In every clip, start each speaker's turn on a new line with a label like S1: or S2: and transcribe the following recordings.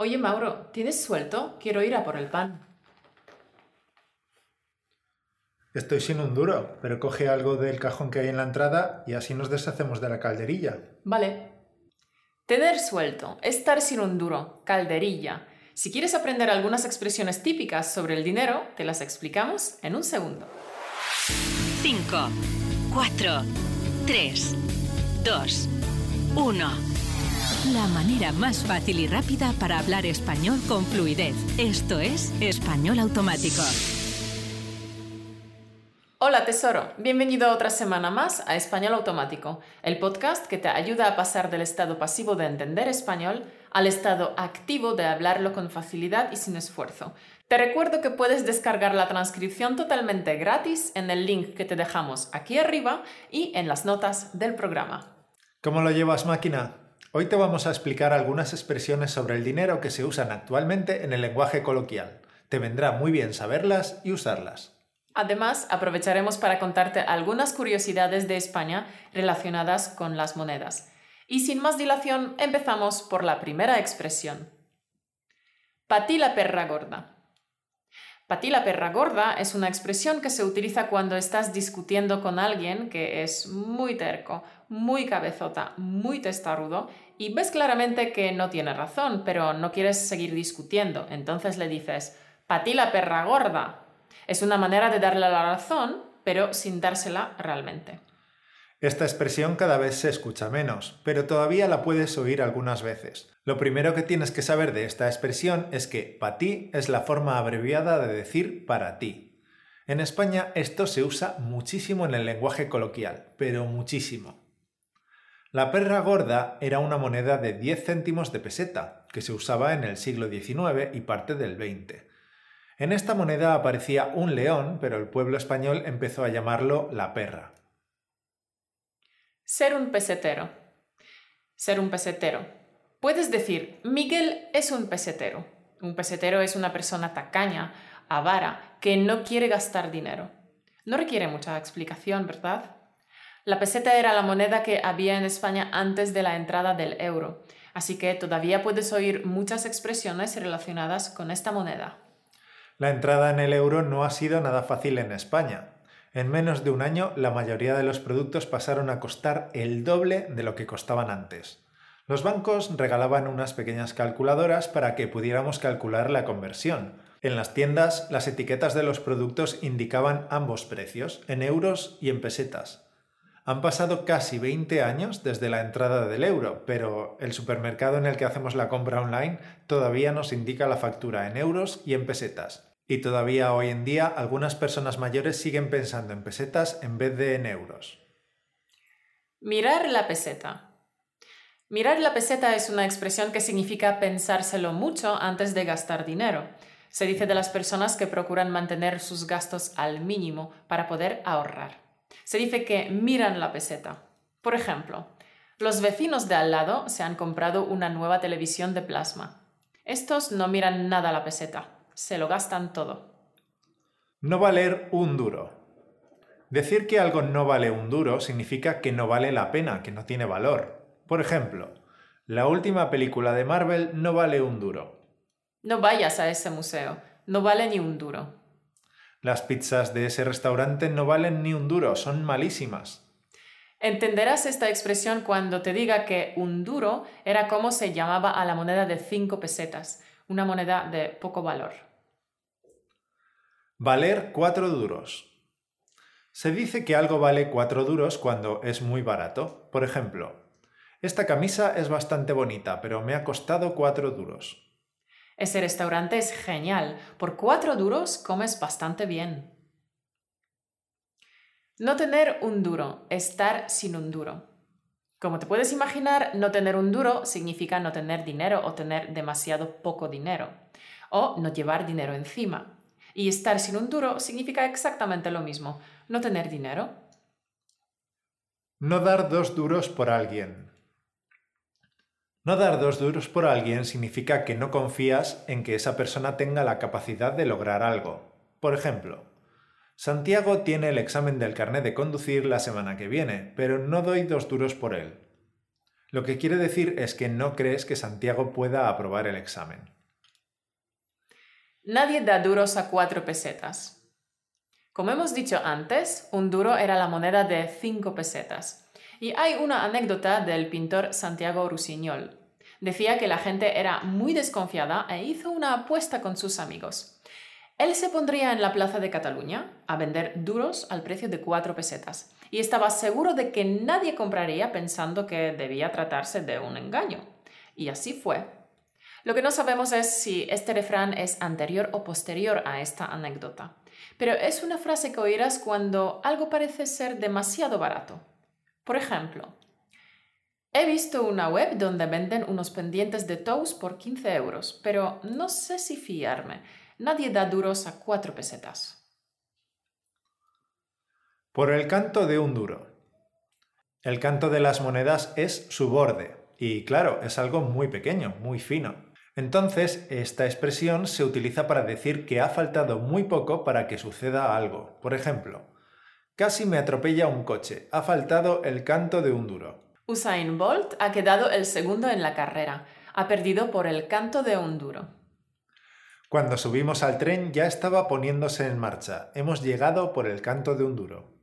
S1: Oye, Mauro, ¿tienes suelto? Quiero ir a por el pan.
S2: Estoy sin un duro, pero coge algo del cajón que hay en la entrada y así nos deshacemos de la calderilla.
S1: Vale. Tener suelto, estar sin un duro, calderilla. Si quieres aprender algunas expresiones típicas sobre el dinero, te las explicamos en un segundo.
S3: 5, 4, 3, 2, 1. La manera más fácil y rápida para hablar español con fluidez. Esto es Español Automático.
S1: Hola tesoro, bienvenido otra semana más a Español Automático, el podcast que te ayuda a pasar del estado pasivo de entender español al estado activo de hablarlo con facilidad y sin esfuerzo. Te recuerdo que puedes descargar la transcripción totalmente gratis en el link que te dejamos aquí arriba y en las notas del programa.
S2: ¿Cómo lo llevas máquina? Hoy te vamos a explicar algunas expresiones sobre el dinero que se usan actualmente en el lenguaje coloquial. Te vendrá muy bien saberlas y usarlas.
S1: Además, aprovecharemos para contarte algunas curiosidades de España relacionadas con las monedas. Y sin más dilación, empezamos por la primera expresión. Patí la perra gorda. Patí la perra gorda es una expresión que se utiliza cuando estás discutiendo con alguien que es muy terco, muy cabezota, muy testarudo y ves claramente que no tiene razón, pero no quieres seguir discutiendo. Entonces le dices, patí la perra gorda, es una manera de darle la razón, pero sin dársela realmente.
S2: Esta expresión cada vez se escucha menos, pero todavía la puedes oír algunas veces. Lo primero que tienes que saber de esta expresión es que para ti es la forma abreviada de decir para ti. En España esto se usa muchísimo en el lenguaje coloquial, pero muchísimo. La perra gorda era una moneda de 10 céntimos de peseta, que se usaba en el siglo XIX y parte del XX. En esta moneda aparecía un león, pero el pueblo español empezó a llamarlo la perra.
S1: Ser un pesetero. Ser un pesetero. Puedes decir, Miguel es un pesetero. Un pesetero es una persona tacaña, avara, que no quiere gastar dinero. No requiere mucha explicación, ¿verdad? La peseta era la moneda que había en España antes de la entrada del euro, así que todavía puedes oír muchas expresiones relacionadas con esta moneda.
S2: La entrada en el euro no ha sido nada fácil en España. En menos de un año, la mayoría de los productos pasaron a costar el doble de lo que costaban antes. Los bancos regalaban unas pequeñas calculadoras para que pudiéramos calcular la conversión. En las tiendas, las etiquetas de los productos indicaban ambos precios, en euros y en pesetas. Han pasado casi 20 años desde la entrada del euro, pero el supermercado en el que hacemos la compra online todavía nos indica la factura en euros y en pesetas. Y todavía hoy en día algunas personas mayores siguen pensando en pesetas en vez de en euros.
S1: Mirar la peseta. Mirar la peseta es una expresión que significa pensárselo mucho antes de gastar dinero. Se dice de las personas que procuran mantener sus gastos al mínimo para poder ahorrar. Se dice que miran la peseta. Por ejemplo, los vecinos de al lado se han comprado una nueva televisión de plasma. Estos no miran nada la peseta se lo gastan todo.
S2: No valer un duro. Decir que algo no vale un duro significa que no vale la pena, que no tiene valor. Por ejemplo, la última película de Marvel no vale un duro.
S1: No vayas a ese museo, no vale ni un duro.
S2: Las pizzas de ese restaurante no valen ni un duro, son malísimas.
S1: Entenderás esta expresión cuando te diga que un duro era como se llamaba a la moneda de cinco pesetas, una moneda de poco valor.
S2: Valer cuatro duros. Se dice que algo vale cuatro duros cuando es muy barato. Por ejemplo, esta camisa es bastante bonita, pero me ha costado cuatro duros.
S1: Ese restaurante es genial. Por cuatro duros comes bastante bien. No tener un duro, estar sin un duro. Como te puedes imaginar, no tener un duro significa no tener dinero o tener demasiado poco dinero, o no llevar dinero encima. Y estar sin un duro significa exactamente lo mismo, no tener dinero.
S2: No dar dos duros por alguien. No dar dos duros por alguien significa que no confías en que esa persona tenga la capacidad de lograr algo. Por ejemplo, Santiago tiene el examen del carnet de conducir la semana que viene, pero no doy dos duros por él. Lo que quiere decir es que no crees que Santiago pueda aprobar el examen.
S1: Nadie da duros a cuatro pesetas. Como hemos dicho antes, un duro era la moneda de cinco pesetas. Y hay una anécdota del pintor Santiago Rusiñol. Decía que la gente era muy desconfiada e hizo una apuesta con sus amigos. Él se pondría en la plaza de Cataluña a vender duros al precio de cuatro pesetas y estaba seguro de que nadie compraría pensando que debía tratarse de un engaño. Y así fue. Lo que no sabemos es si este refrán es anterior o posterior a esta anécdota, pero es una frase que oirás cuando algo parece ser demasiado barato. Por ejemplo, he visto una web donde venden unos pendientes de toes por 15 euros, pero no sé si fiarme. Nadie da duros a cuatro pesetas.
S2: Por el canto de un duro. El canto de las monedas es su borde, y claro, es algo muy pequeño, muy fino. Entonces, esta expresión se utiliza para decir que ha faltado muy poco para que suceda algo. Por ejemplo, casi me atropella un coche, ha faltado el canto de un duro.
S1: Usain Bolt ha quedado el segundo en la carrera, ha perdido por el canto de un duro.
S2: Cuando subimos al tren ya estaba poniéndose en marcha, hemos llegado por el canto de un duro.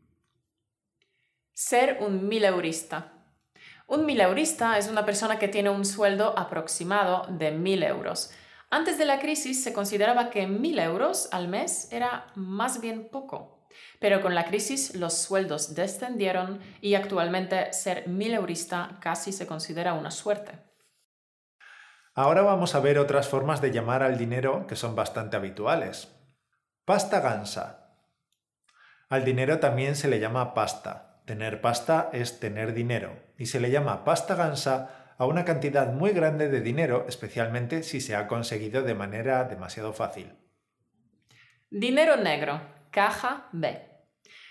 S1: Ser un mileurista. Un mileurista es una persona que tiene un sueldo aproximado de mil euros. Antes de la crisis se consideraba que mil euros al mes era más bien poco. Pero con la crisis los sueldos descendieron y actualmente ser mileurista casi se considera una suerte.
S2: Ahora vamos a ver otras formas de llamar al dinero que son bastante habituales. Pasta gansa. Al dinero también se le llama pasta. Tener pasta es tener dinero y se le llama pasta gansa a una cantidad muy grande de dinero, especialmente si se ha conseguido de manera demasiado fácil.
S1: Dinero negro, caja B.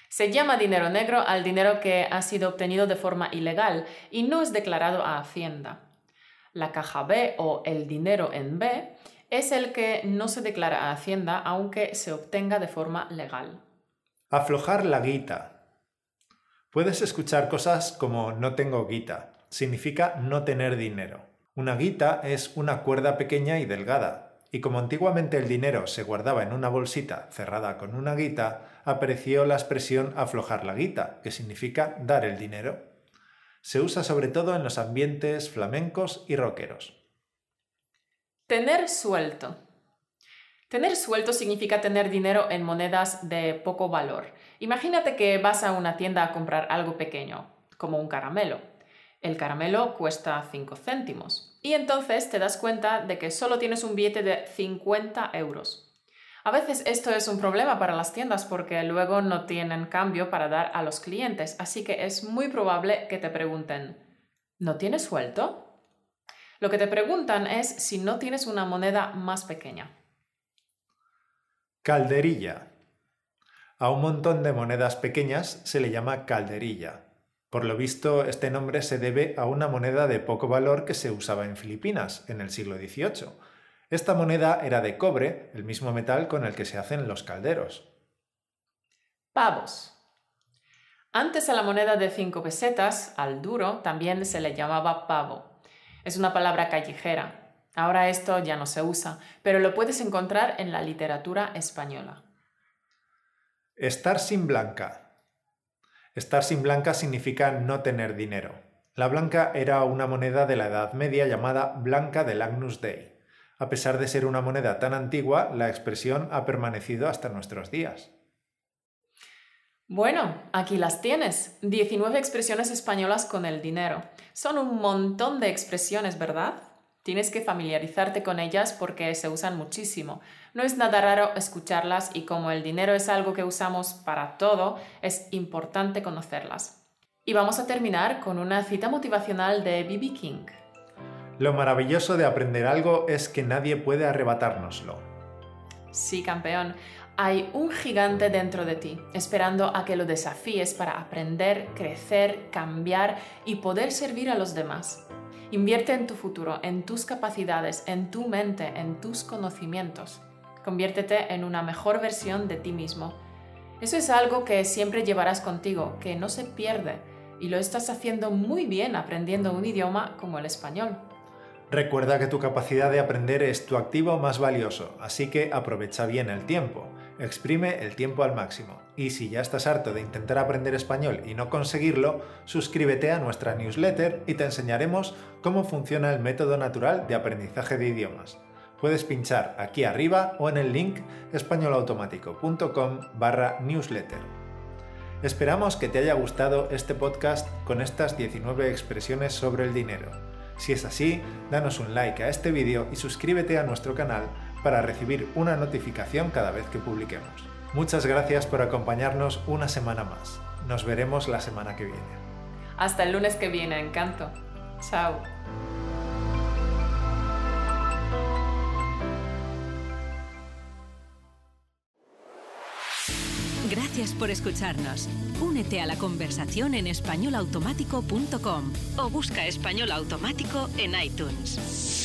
S1: Se llama dinero negro al dinero que ha sido obtenido de forma ilegal y no es declarado a Hacienda. La caja B o el dinero en B es el que no se declara a Hacienda aunque se obtenga de forma legal.
S2: Aflojar la guita, Puedes escuchar cosas como no tengo guita. Significa no tener dinero. Una guita es una cuerda pequeña y delgada, y como antiguamente el dinero se guardaba en una bolsita cerrada con una guita, apareció la expresión aflojar la guita, que significa dar el dinero. Se usa sobre todo en los ambientes flamencos y rockeros.
S1: Tener suelto. Tener suelto significa tener dinero en monedas de poco valor. Imagínate que vas a una tienda a comprar algo pequeño, como un caramelo. El caramelo cuesta 5 céntimos y entonces te das cuenta de que solo tienes un billete de 50 euros. A veces esto es un problema para las tiendas porque luego no tienen cambio para dar a los clientes, así que es muy probable que te pregunten, ¿no tienes suelto? Lo que te preguntan es si no tienes una moneda más pequeña.
S2: Calderilla. A un montón de monedas pequeñas se le llama calderilla. Por lo visto, este nombre se debe a una moneda de poco valor que se usaba en Filipinas en el siglo XVIII. Esta moneda era de cobre, el mismo metal con el que se hacen los calderos.
S1: Pavos. Antes a la moneda de 5 pesetas, al duro, también se le llamaba pavo. Es una palabra callejera, Ahora esto ya no se usa, pero lo puedes encontrar en la literatura española.
S2: Estar sin blanca. Estar sin blanca significa no tener dinero. La blanca era una moneda de la Edad Media llamada blanca del Agnus Dei. A pesar de ser una moneda tan antigua, la expresión ha permanecido hasta nuestros días.
S1: Bueno, aquí las tienes. 19 expresiones españolas con el dinero. Son un montón de expresiones, ¿verdad? Tienes que familiarizarte con ellas porque se usan muchísimo. No es nada raro escucharlas y como el dinero es algo que usamos para todo, es importante conocerlas. Y vamos a terminar con una cita motivacional de B.B. King.
S2: Lo maravilloso de aprender algo es que nadie puede arrebatárnoslo.
S1: Sí, campeón. Hay un gigante dentro de ti, esperando a que lo desafíes para aprender, crecer, cambiar y poder servir a los demás. Invierte en tu futuro, en tus capacidades, en tu mente, en tus conocimientos. Conviértete en una mejor versión de ti mismo. Eso es algo que siempre llevarás contigo, que no se pierde y lo estás haciendo muy bien aprendiendo un idioma como el español.
S2: Recuerda que tu capacidad de aprender es tu activo más valioso, así que aprovecha bien el tiempo. Exprime el tiempo al máximo. Y si ya estás harto de intentar aprender español y no conseguirlo, suscríbete a nuestra newsletter y te enseñaremos cómo funciona el método natural de aprendizaje de idiomas. Puedes pinchar aquí arriba o en el link españolautomático.com barra newsletter. Esperamos que te haya gustado este podcast con estas 19 expresiones sobre el dinero. Si es así, danos un like a este vídeo y suscríbete a nuestro canal para recibir una notificación cada vez que publiquemos. Muchas gracias por acompañarnos una semana más. Nos veremos la semana que viene.
S1: Hasta el lunes que viene, encanto. Chao.
S3: Gracias por escucharnos. Únete a la conversación en españolautomático.com o busca español automático en iTunes.